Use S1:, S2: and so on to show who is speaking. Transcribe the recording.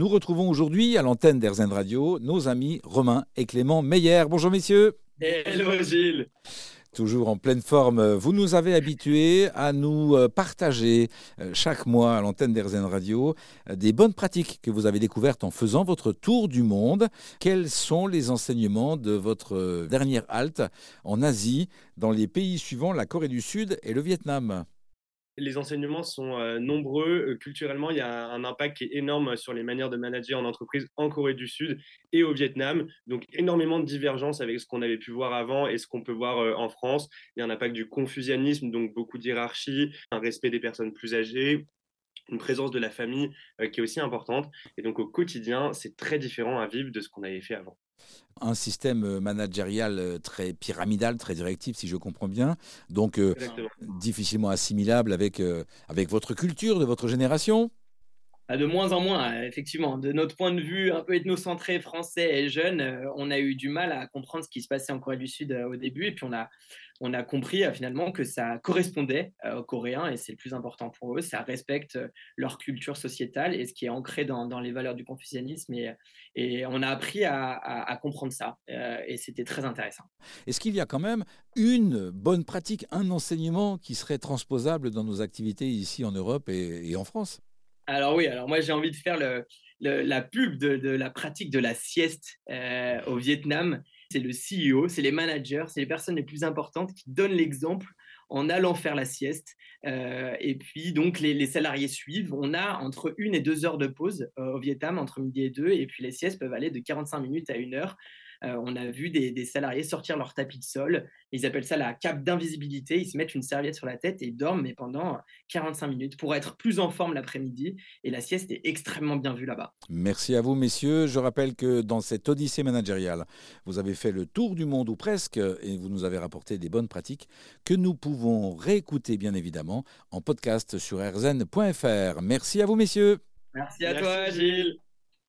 S1: Nous retrouvons aujourd'hui à l'antenne d'Airzen Radio nos amis Romain et Clément Meyer. Bonjour messieurs.
S2: Hello Gilles.
S1: Toujours en pleine forme, vous nous avez habitués à nous euh, partager euh, chaque mois à l'antenne d'Airzen Radio euh, des bonnes pratiques que vous avez découvertes en faisant votre tour du monde. Quels sont les enseignements de votre dernière halte en Asie, dans les pays suivants, la Corée du Sud et le Vietnam?
S2: Les enseignements sont euh, nombreux. Euh, culturellement, il y a un impact qui est énorme sur les manières de manager en entreprise en Corée du Sud et au Vietnam. Donc, énormément de divergences avec ce qu'on avait pu voir avant et ce qu'on peut voir euh, en France. Il y a un impact du confucianisme, donc beaucoup d'hierarchie, un respect des personnes plus âgées, une présence de la famille qui est aussi importante. Et donc, au quotidien, c'est très différent à vivre de ce qu'on avait fait avant.
S1: Un système euh, managérial euh, très pyramidal, très directif, si je comprends bien, donc euh, difficilement assimilable avec, avec votre culture, de votre génération
S3: ah, de moins en moins, effectivement. De notre point de vue un peu ethnocentré français et jeune, on a eu du mal à comprendre ce qui se passait en Corée du Sud au début. Et puis on a, on a compris euh, finalement que ça correspondait euh, aux Coréens et c'est le plus important pour eux. Ça respecte euh, leur culture sociétale et ce qui est ancré dans, les valeurs du confucianisme. Et, et on a appris à, comprendre ça et c'était très intéressant.
S1: Est-ce qu'il y a quand même une bonne pratique, un enseignement qui serait transposable dans nos activités ici en Europe et, en France?
S3: Alors oui, alors moi j'ai envie de faire la pub de, la pratique de la sieste au Vietnam c'est le CEO, c'est les managers, c'est les personnes les plus importantes qui donnent l'exemple en allant faire la sieste. Euh, et puis, donc, les, salariés suivent. On a entre une et deux heures de pause euh, au Vietnam, entre midi et deux. Et puis, les siestes peuvent aller de 45 minutes à une heure. Euh, on a vu des, salariés sortir leur tapis de sol. Ils appellent ça la cape d'invisibilité. Ils se mettent une serviette sur la tête et ils dorment, mais pendant 45 minutes pour être plus en forme l'après-midi. Et la sieste est extrêmement bien vue là-bas.
S1: Merci à vous, messieurs. Je rappelle que dans cette odyssée managériale, vous avez fait le tour du monde ou presque et vous nous avez rapporté des bonnes pratiques que nous pouvons réécouter, bien évidemment, en podcast sur rzn.fr. Merci à vous, messieurs.
S3: Merci à toi, Gilles.